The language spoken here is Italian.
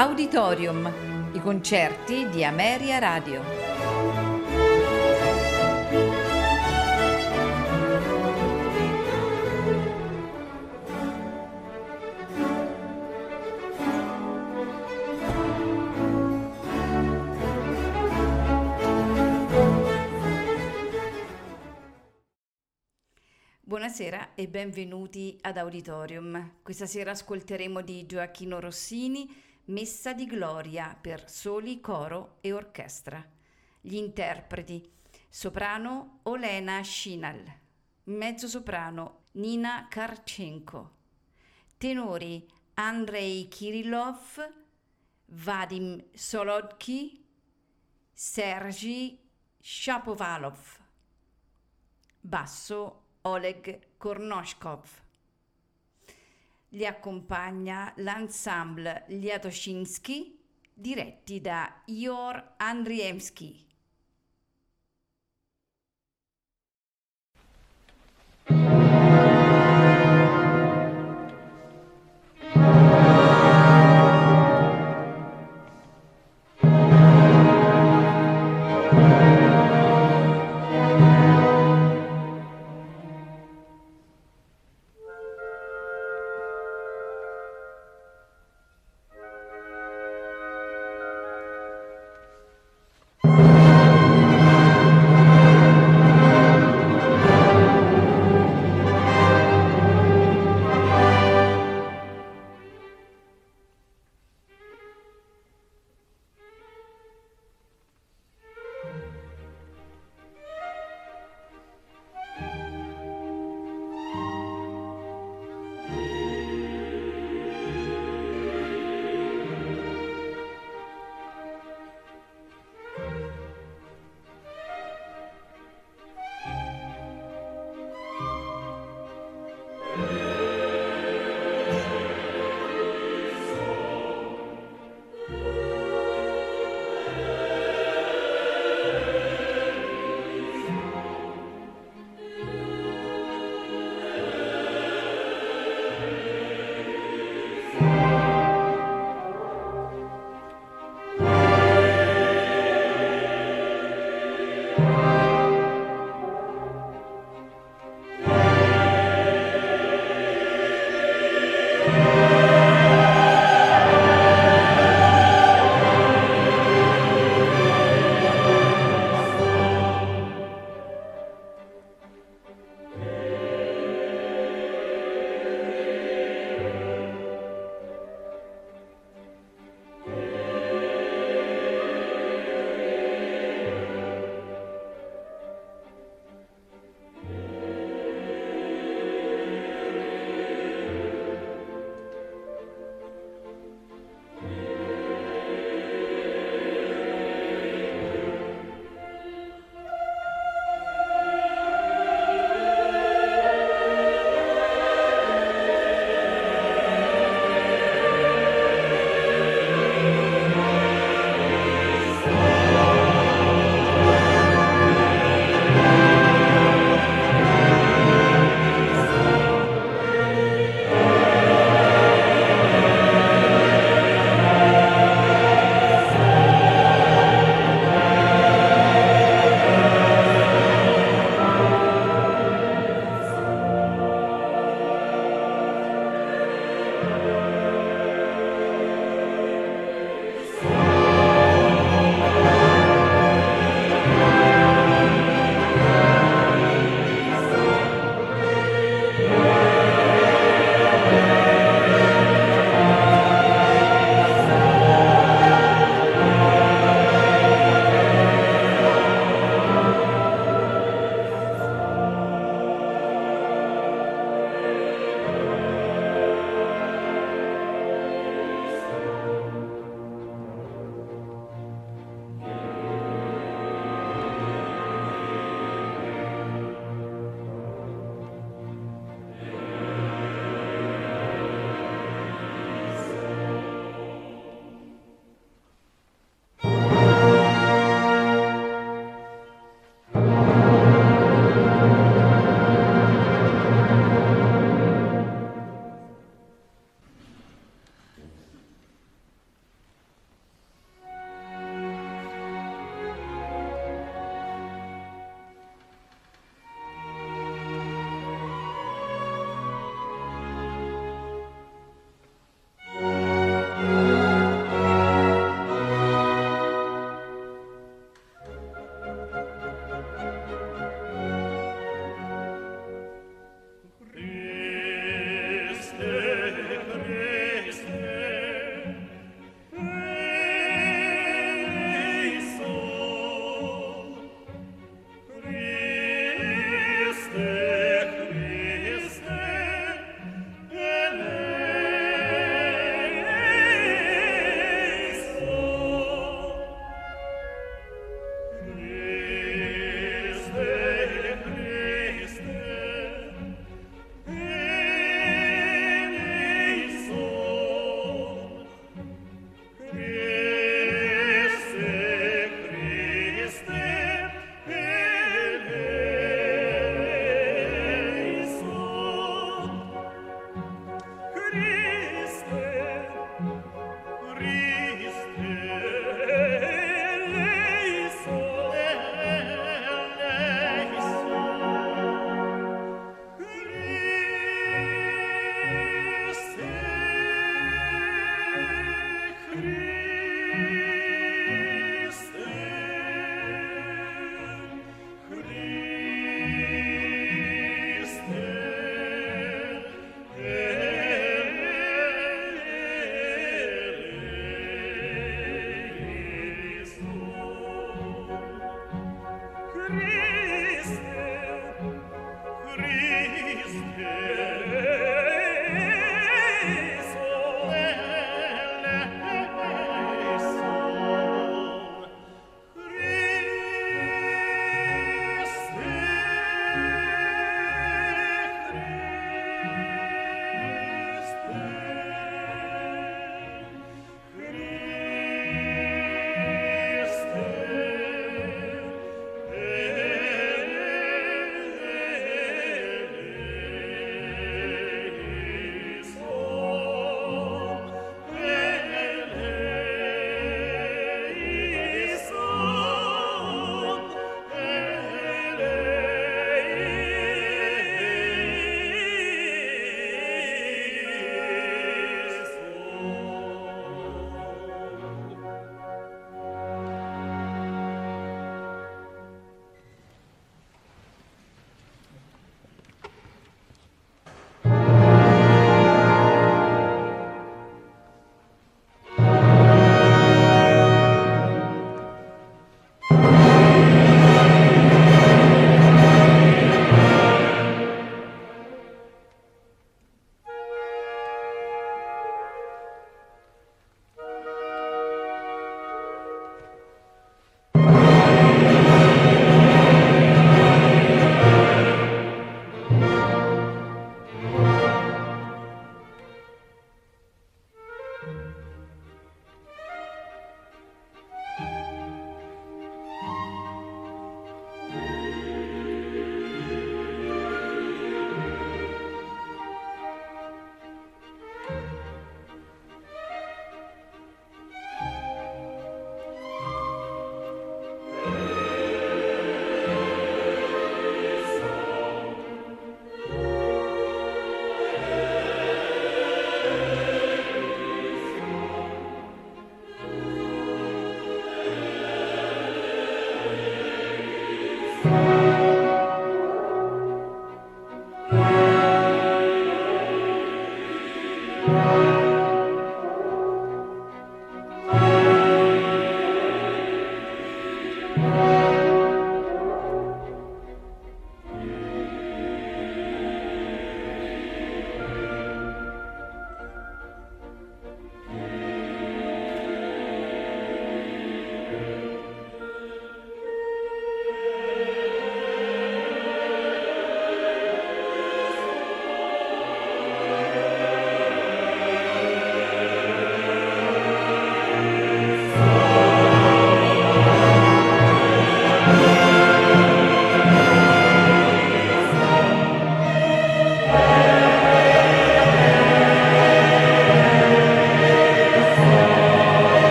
Auditorium, i concerti di Ameria Radio. Buonasera e benvenuti ad Auditorium. Questa sera ascolteremo di Gioacchino Rossini Messa di Gloria per soli, coro e orchestra. Gli interpreti soprano Olena Shinal, mezzosoprano Nina Karchenko, tenori Andrei Kirillov, Vadim Solodky, Sergi Shapovalov, basso Oleg Kornoshkov. Li accompagna l'ensemble Liatoshinsky diretti da Ior Andriemski.